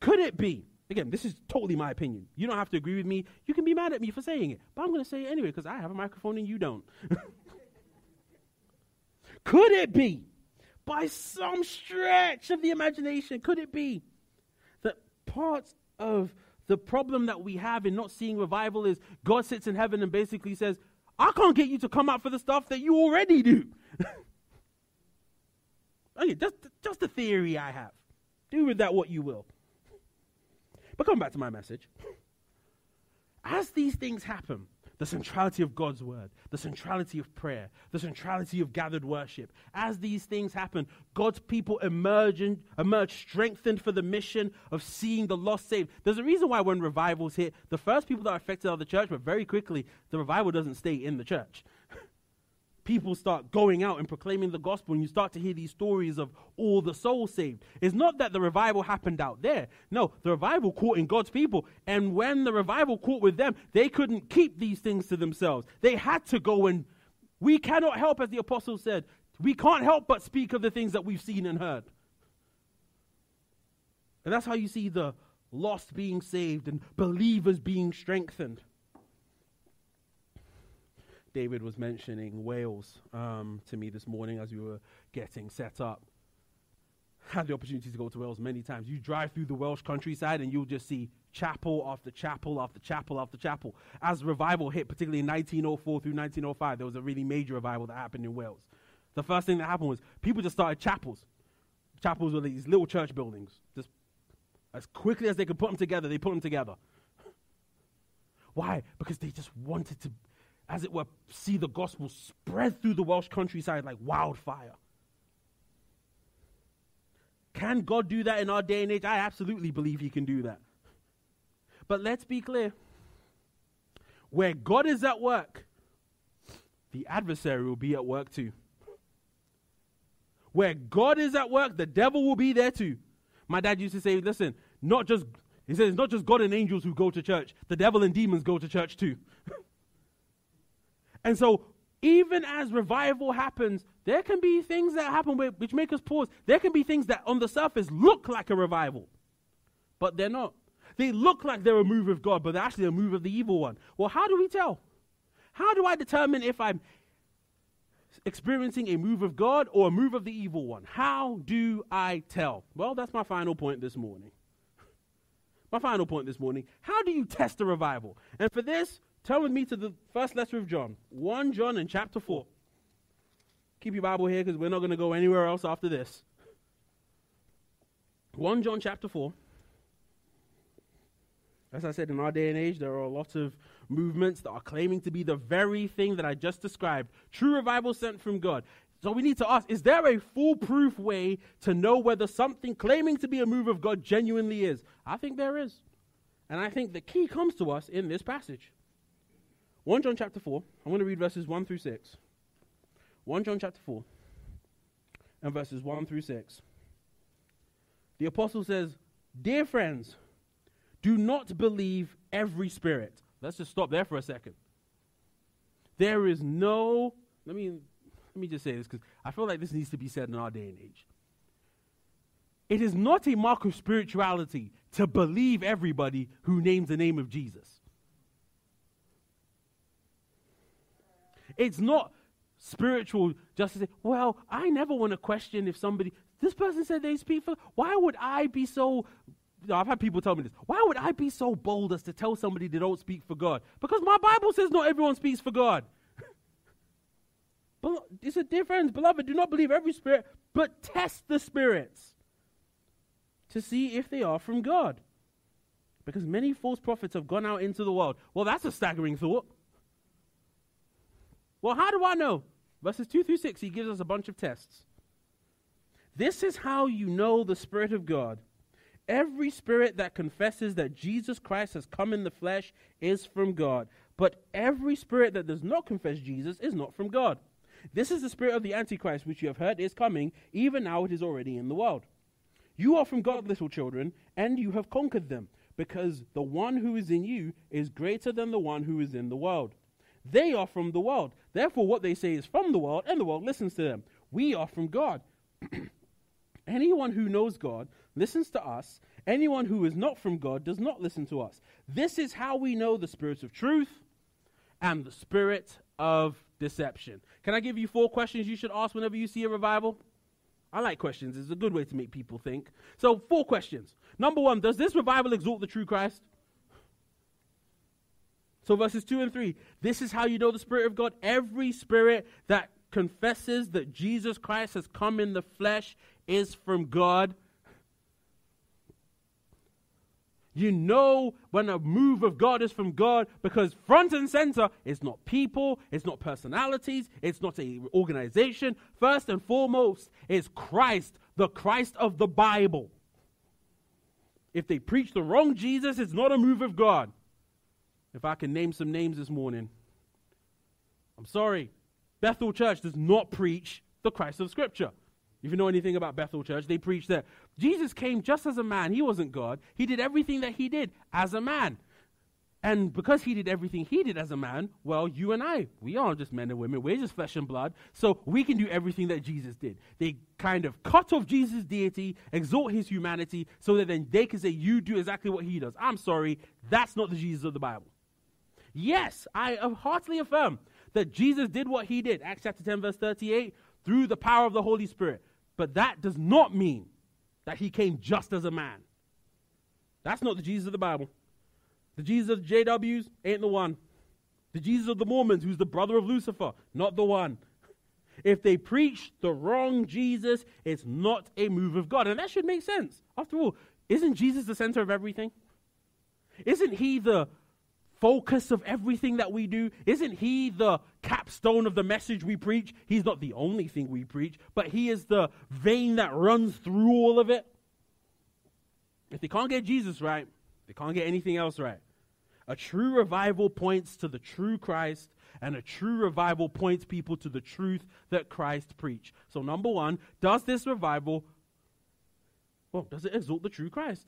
Could it be? Again, this is totally my opinion. You don't have to agree with me. You can be mad at me for saying it, but I'm going to say it anyway because I have a microphone and you don't. Could it be by some stretch of the imagination, could it be that part of the problem that we have in not seeing revival is God sits in heaven and basically says, I can't get you to come out for the stuff that you already do. okay, just, just a theory I have. Do with that what you will. But coming back to my message. As these things happen, the centrality of God's word, the centrality of prayer, the centrality of gathered worship. As these things happen, God's people emerge, emerge strengthened for the mission of seeing the lost saved. There's a reason why when revivals hit, the first people that are affected are the church, but very quickly, the revival doesn't stay in the church people start going out and proclaiming the gospel, and you start to hear these stories of all the souls saved. It's not that the revival happened out there. No, the revival caught in God's people. And when the revival caught with them, they couldn't keep these things to themselves. They had to go and we cannot help, as the apostle said, we can't help but speak of the things that we've seen and heard. And that's how you see the lost being saved and believers being strengthened. David was mentioning Wales um, to me this morning as we were getting set up. Had the opportunity to go to Wales many times. You drive through the Welsh countryside and you'll just see chapel after chapel after chapel after chapel. As revival hit, particularly in 1904 through 1905, there was a really major revival that happened in Wales. The first thing that happened was people just started chapels. Chapels were these little church buildings. Just as quickly as they could put them together, they put them together. Why? Because they just wanted to as it were, see the gospel spread through the Welsh countryside like wildfire. Can God do that in our day and age? I absolutely believe He can do that. But let's be clear where God is at work, the adversary will be at work too. Where God is at work, the devil will be there too. My dad used to say, listen, not just, he says, not just God and angels who go to church, the devil and demons go to church too. And so, even as revival happens, there can be things that happen which make us pause. There can be things that on the surface look like a revival, but they're not. They look like they're a move of God, but they're actually a move of the evil one. Well, how do we tell? How do I determine if I'm experiencing a move of God or a move of the evil one? How do I tell? Well, that's my final point this morning. My final point this morning. How do you test a revival? And for this, Turn with me to the first letter of John, 1 John in chapter 4. Keep your Bible here because we're not going to go anywhere else after this. 1 John chapter 4. As I said, in our day and age, there are a lot of movements that are claiming to be the very thing that I just described true revival sent from God. So we need to ask is there a foolproof way to know whether something claiming to be a move of God genuinely is? I think there is. And I think the key comes to us in this passage. 1 John chapter 4, I'm going to read verses 1 through 6. 1 John chapter 4 and verses 1 through 6. The apostle says, Dear friends, do not believe every spirit. Let's just stop there for a second. There is no, let me, let me just say this because I feel like this needs to be said in our day and age. It is not a mark of spirituality to believe everybody who names the name of Jesus. It's not spiritual just to say, well, I never want to question if somebody, this person said they speak for, why would I be so, I've had people tell me this, why would I be so bold as to tell somebody they don't speak for God? Because my Bible says not everyone speaks for God. but it's a difference, beloved. Do not believe every spirit, but test the spirits to see if they are from God. Because many false prophets have gone out into the world. Well, that's a staggering thought. Well, how do I know? Verses 2 through 6, he gives us a bunch of tests. This is how you know the Spirit of God. Every spirit that confesses that Jesus Christ has come in the flesh is from God, but every spirit that does not confess Jesus is not from God. This is the spirit of the Antichrist, which you have heard is coming. Even now it is already in the world. You are from God, little children, and you have conquered them, because the one who is in you is greater than the one who is in the world. They are from the world. Therefore, what they say is from the world, and the world listens to them. We are from God. Anyone who knows God listens to us. Anyone who is not from God does not listen to us. This is how we know the spirit of truth and the spirit of deception. Can I give you four questions you should ask whenever you see a revival? I like questions. It's a good way to make people think. So, four questions. Number one, does this revival exalt the true Christ? So, verses 2 and 3 this is how you know the Spirit of God. Every spirit that confesses that Jesus Christ has come in the flesh is from God. You know when a move of God is from God because front and center is not people, it's not personalities, it's not a organization. First and foremost is Christ, the Christ of the Bible. If they preach the wrong Jesus, it's not a move of God. If I can name some names this morning, I'm sorry. Bethel Church does not preach the Christ of Scripture. If you know anything about Bethel Church, they preach that Jesus came just as a man. He wasn't God. He did everything that he did as a man. And because he did everything he did as a man, well, you and I, we aren't just men and women. We're just flesh and blood. So we can do everything that Jesus did. They kind of cut off Jesus' deity, exalt his humanity, so that then they can say, You do exactly what he does. I'm sorry, that's not the Jesus of the Bible. Yes, I heartily affirm that Jesus did what he did. Acts chapter 10, verse 38, through the power of the Holy Spirit. But that does not mean that he came just as a man. That's not the Jesus of the Bible. The Jesus of the JWs ain't the one. The Jesus of the Mormons, who's the brother of Lucifer, not the one. If they preach the wrong Jesus, it's not a move of God. And that should make sense. After all, isn't Jesus the center of everything? Isn't he the focus of everything that we do? Isn't He the capstone of the message we preach? He's not the only thing we preach, but He is the vein that runs through all of it. If they can't get Jesus right, they can't get anything else right. A true revival points to the true Christ, and a true revival points people to the truth that Christ preached. So, number one, does this revival, well, does it exalt the true Christ?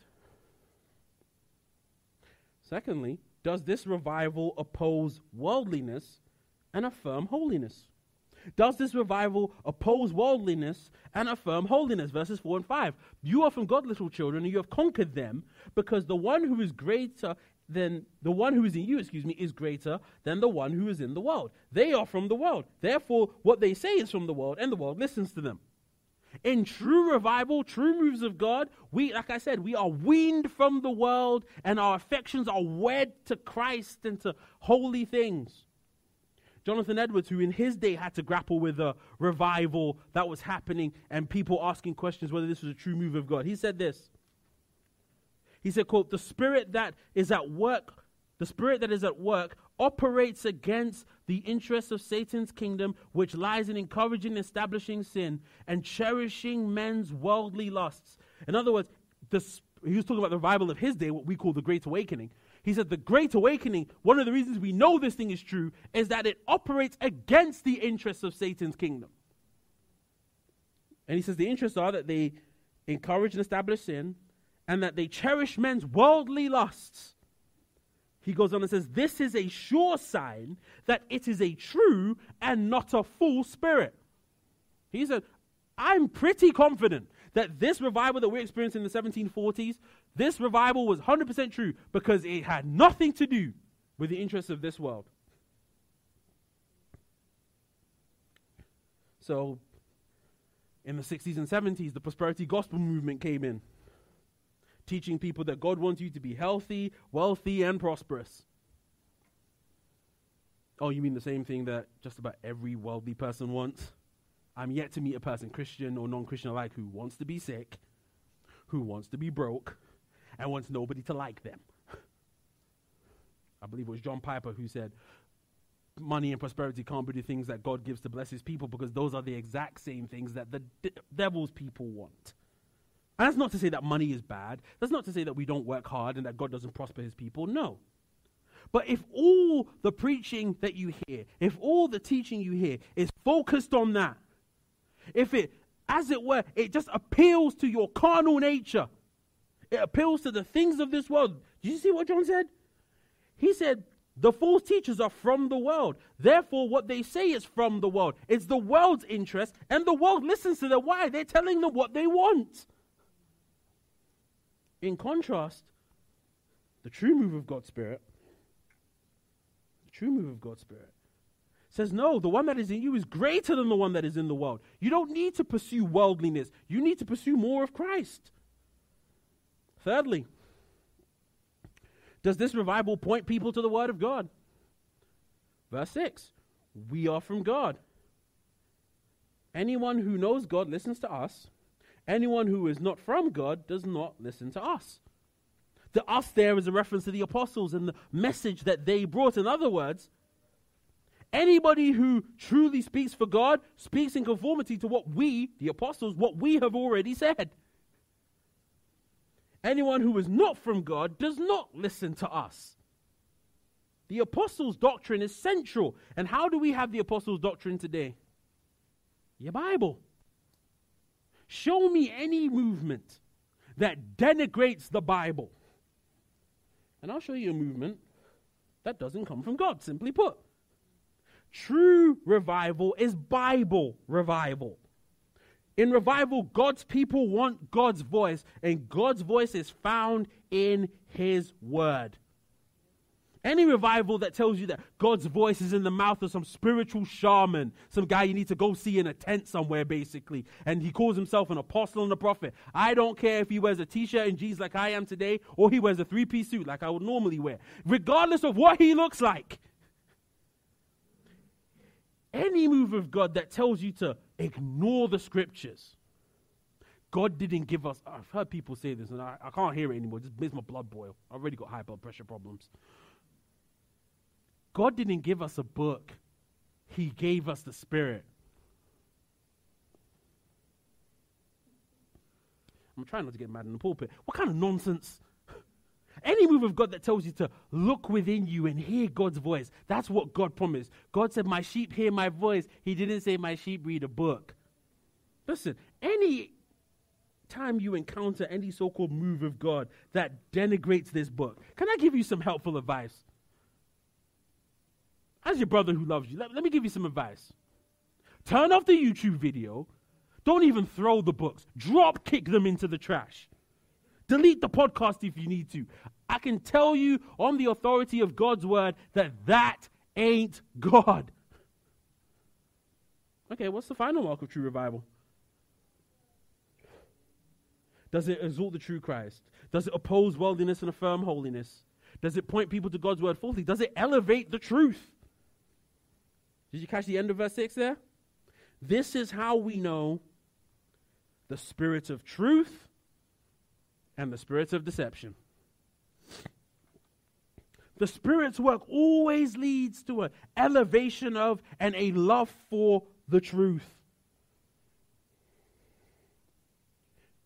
Secondly, does this revival oppose worldliness and affirm holiness? Does this revival oppose worldliness and affirm holiness? Verses 4 and 5. You are from God, little children, and you have conquered them, because the one who is greater than the one who is in you, excuse me, is greater than the one who is in the world. They are from the world. Therefore, what they say is from the world, and the world listens to them. In true revival, true moves of God, we, like I said, we are weaned from the world and our affections are wed to Christ and to holy things. Jonathan Edwards, who in his day had to grapple with a revival that was happening and people asking questions whether this was a true move of God, he said this. He said, quote, the spirit that is at work, the spirit that is at work operates against the interests of Satan's kingdom, which lies in encouraging and establishing sin and cherishing men's worldly lusts. In other words, this, he was talking about the revival of his day, what we call the Great Awakening. He said the Great Awakening, one of the reasons we know this thing is true is that it operates against the interests of Satan's kingdom. And he says the interests are that they encourage and establish sin and that they cherish men's worldly lusts he goes on and says, This is a sure sign that it is a true and not a false spirit. He said, I'm pretty confident that this revival that we experienced in the 1740s, this revival was 100% true because it had nothing to do with the interests of this world. So, in the 60s and 70s, the prosperity gospel movement came in teaching people that God wants you to be healthy, wealthy, and prosperous. Oh, you mean the same thing that just about every wealthy person wants? I'm yet to meet a person, Christian or non Christian alike, who wants to be sick, who wants to be broke, and wants nobody to like them. I believe it was John Piper who said, Money and prosperity can't be the things that God gives to bless his people because those are the exact same things that the de- devil's people want. And that's not to say that money is bad. That's not to say that we don't work hard and that God doesn't prosper his people. No. But if all the preaching that you hear, if all the teaching you hear is focused on that, if it, as it were, it just appeals to your carnal nature, it appeals to the things of this world. Did you see what John said? He said, the false teachers are from the world. Therefore, what they say is from the world. It's the world's interest, and the world listens to them. Why? They're telling them what they want. In contrast, the true move of God's Spirit, the true move of God's Spirit, says, No, the one that is in you is greater than the one that is in the world. You don't need to pursue worldliness, you need to pursue more of Christ. Thirdly, does this revival point people to the Word of God? Verse 6 We are from God. Anyone who knows God listens to us. Anyone who is not from God does not listen to us. The us there is a reference to the apostles and the message that they brought. In other words, anybody who truly speaks for God speaks in conformity to what we, the apostles, what we have already said. Anyone who is not from God does not listen to us. The apostles' doctrine is central. And how do we have the apostles' doctrine today? Your Bible. Show me any movement that denigrates the Bible. And I'll show you a movement that doesn't come from God, simply put. True revival is Bible revival. In revival, God's people want God's voice, and God's voice is found in His Word. Any revival that tells you that God's voice is in the mouth of some spiritual shaman, some guy you need to go see in a tent somewhere, basically, and he calls himself an apostle and a prophet. I don't care if he wears a t shirt and jeans like I am today, or he wears a three piece suit like I would normally wear, regardless of what he looks like. Any move of God that tells you to ignore the scriptures. God didn't give us, I've heard people say this and I, I can't hear it anymore. It just makes my blood boil. I've already got high blood pressure problems. God didn't give us a book, He gave us the Spirit. I'm trying not to get mad in the pulpit. What kind of nonsense? Any move of God that tells you to look within you and hear God's voice, that's what God promised. God said, My sheep hear my voice. He didn't say, My sheep read a book. Listen, any time you encounter any so called move of God that denigrates this book, can I give you some helpful advice? As your brother who loves you, let, let me give you some advice. Turn off the YouTube video. Don't even throw the books. Drop kick them into the trash. Delete the podcast if you need to. I can tell you on the authority of God's word that that ain't God. Okay, what's the final mark of true revival? Does it exalt the true Christ? Does it oppose worldliness and affirm holiness? Does it point people to God's word fully? Does it elevate the truth? Did you catch the end of verse 6 there? This is how we know the spirit of truth and the spirits of deception. The Spirit's work always leads to an elevation of and a love for the truth.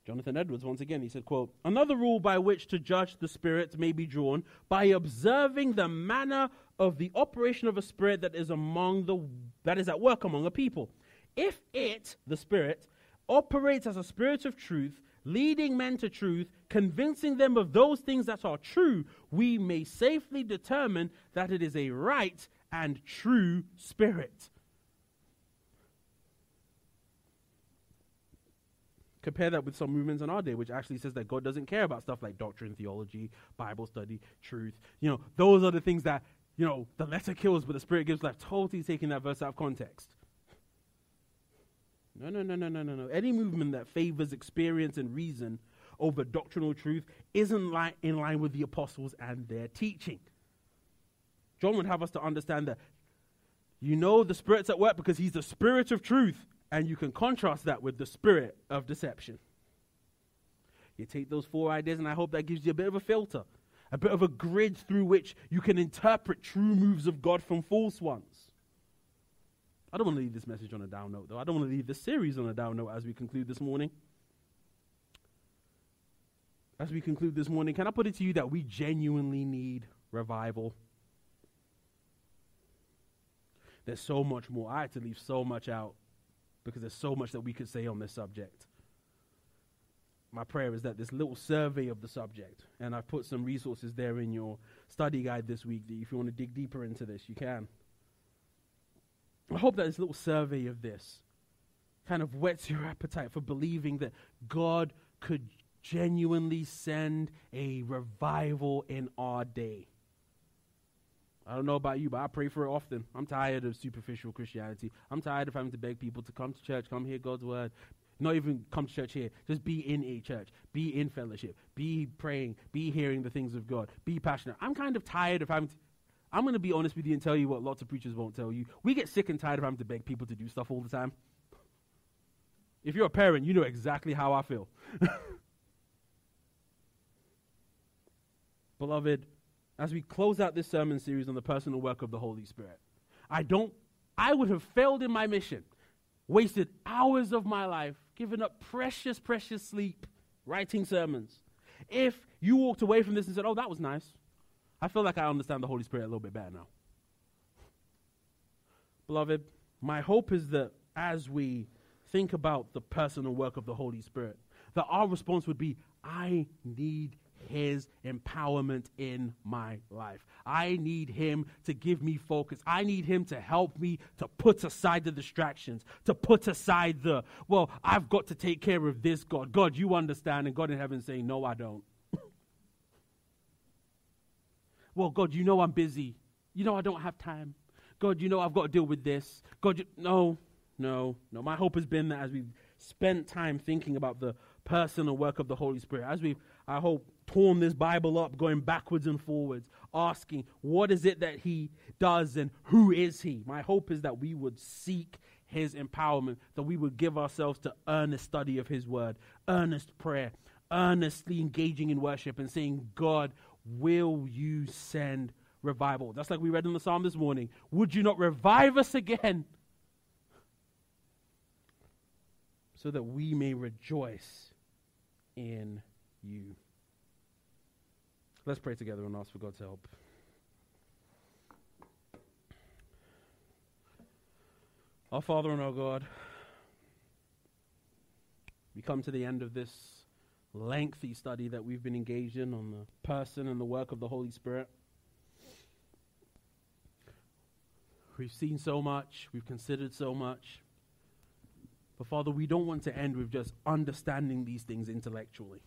Jonathan Edwards, once again, he said, quote, Another rule by which to judge the Spirit may be drawn by observing the manner of the operation of a spirit that is among the that is at work among a people. If it, the Spirit, operates as a spirit of truth, leading men to truth, convincing them of those things that are true, we may safely determine that it is a right and true spirit. Compare that with some movements in our day, which actually says that God doesn't care about stuff like doctrine, theology, Bible study, truth. You know, those are the things that, you know, the letter kills, but the spirit gives life. Totally taking that verse out of context. No, no, no, no, no, no, no. Any movement that favors experience and reason over doctrinal truth isn't li- in line with the apostles and their teaching. John would have us to understand that you know the Spirit's at work because he's the Spirit of truth, and you can contrast that with the Spirit of deception. You take those four ideas, and I hope that gives you a bit of a filter, a bit of a grid through which you can interpret true moves of God from false ones. I don't want to leave this message on a down note, though. I don't want to leave this series on a down note as we conclude this morning. As we conclude this morning, can I put it to you that we genuinely need revival? There's so much more. I had to leave so much out because there's so much that we could say on this subject. My prayer is that this little survey of the subject, and I've put some resources there in your study guide this week that if you want to dig deeper into this, you can. I hope that this little survey of this kind of whets your appetite for believing that God could genuinely send a revival in our day. I don't know about you, but I pray for it often. I'm tired of superficial Christianity. I'm tired of having to beg people to come to church, come hear God's word. Not even come to church here. Just be in a church. Be in fellowship. Be praying. Be hearing the things of God. Be passionate. I'm kind of tired of having to. I'm going to be honest with you and tell you what lots of preachers won't tell you. We get sick and tired of having to beg people to do stuff all the time. If you're a parent, you know exactly how I feel. Beloved, as we close out this sermon series on the personal work of the Holy Spirit, I don't, I would have failed in my mission, wasted hours of my life, given up precious, precious sleep, writing sermons. If you walked away from this and said, Oh, that was nice, I feel like I understand the Holy Spirit a little bit better now. Beloved, my hope is that as we think about the personal work of the Holy Spirit, that our response would be, I need his empowerment in my life. I need Him to give me focus. I need Him to help me to put aside the distractions, to put aside the, well, I've got to take care of this, God. God, you understand. And God in heaven saying, No, I don't. well, God, you know I'm busy. You know I don't have time. God, you know I've got to deal with this. God, you, no, no, no. My hope has been that as we've spent time thinking about the personal work of the Holy Spirit, as we've, I hope, torn this Bible up, going backwards and forwards, asking, what is it that He does and who is He? My hope is that we would seek His empowerment, that we would give ourselves to earnest study of His Word, earnest prayer, earnestly engaging in worship and saying, God, will you send revival? That's like we read in the psalm this morning. Would you not revive us again? So that we may rejoice in you. Let's pray together and ask for God's help. Our Father and our God, we come to the end of this lengthy study that we've been engaged in on the person and the work of the Holy Spirit. We've seen so much, we've considered so much. But Father, we don't want to end with just understanding these things intellectually.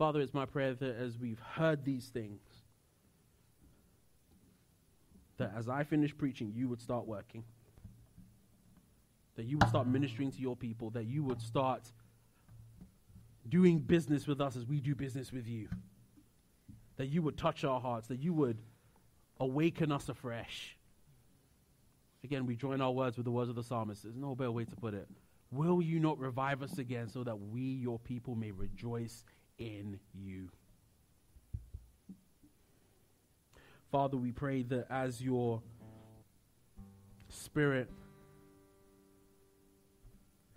Father, it's my prayer that as we've heard these things, that as I finish preaching, you would start working. That you would start ministering to your people, that you would start doing business with us as we do business with you. That you would touch our hearts, that you would awaken us afresh. Again, we join our words with the words of the psalmist. There's no better way to put it. Will you not revive us again so that we, your people, may rejoice in you. Father, we pray that as your Spirit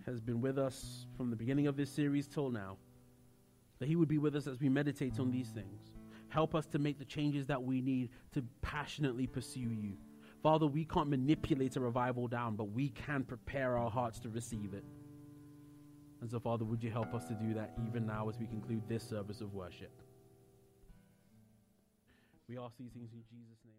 has been with us from the beginning of this series till now, that He would be with us as we meditate on these things. Help us to make the changes that we need to passionately pursue you. Father, we can't manipulate a revival down, but we can prepare our hearts to receive it. And so, Father, would you help us to do that even now as we conclude this service of worship? We ask these things in Jesus' name.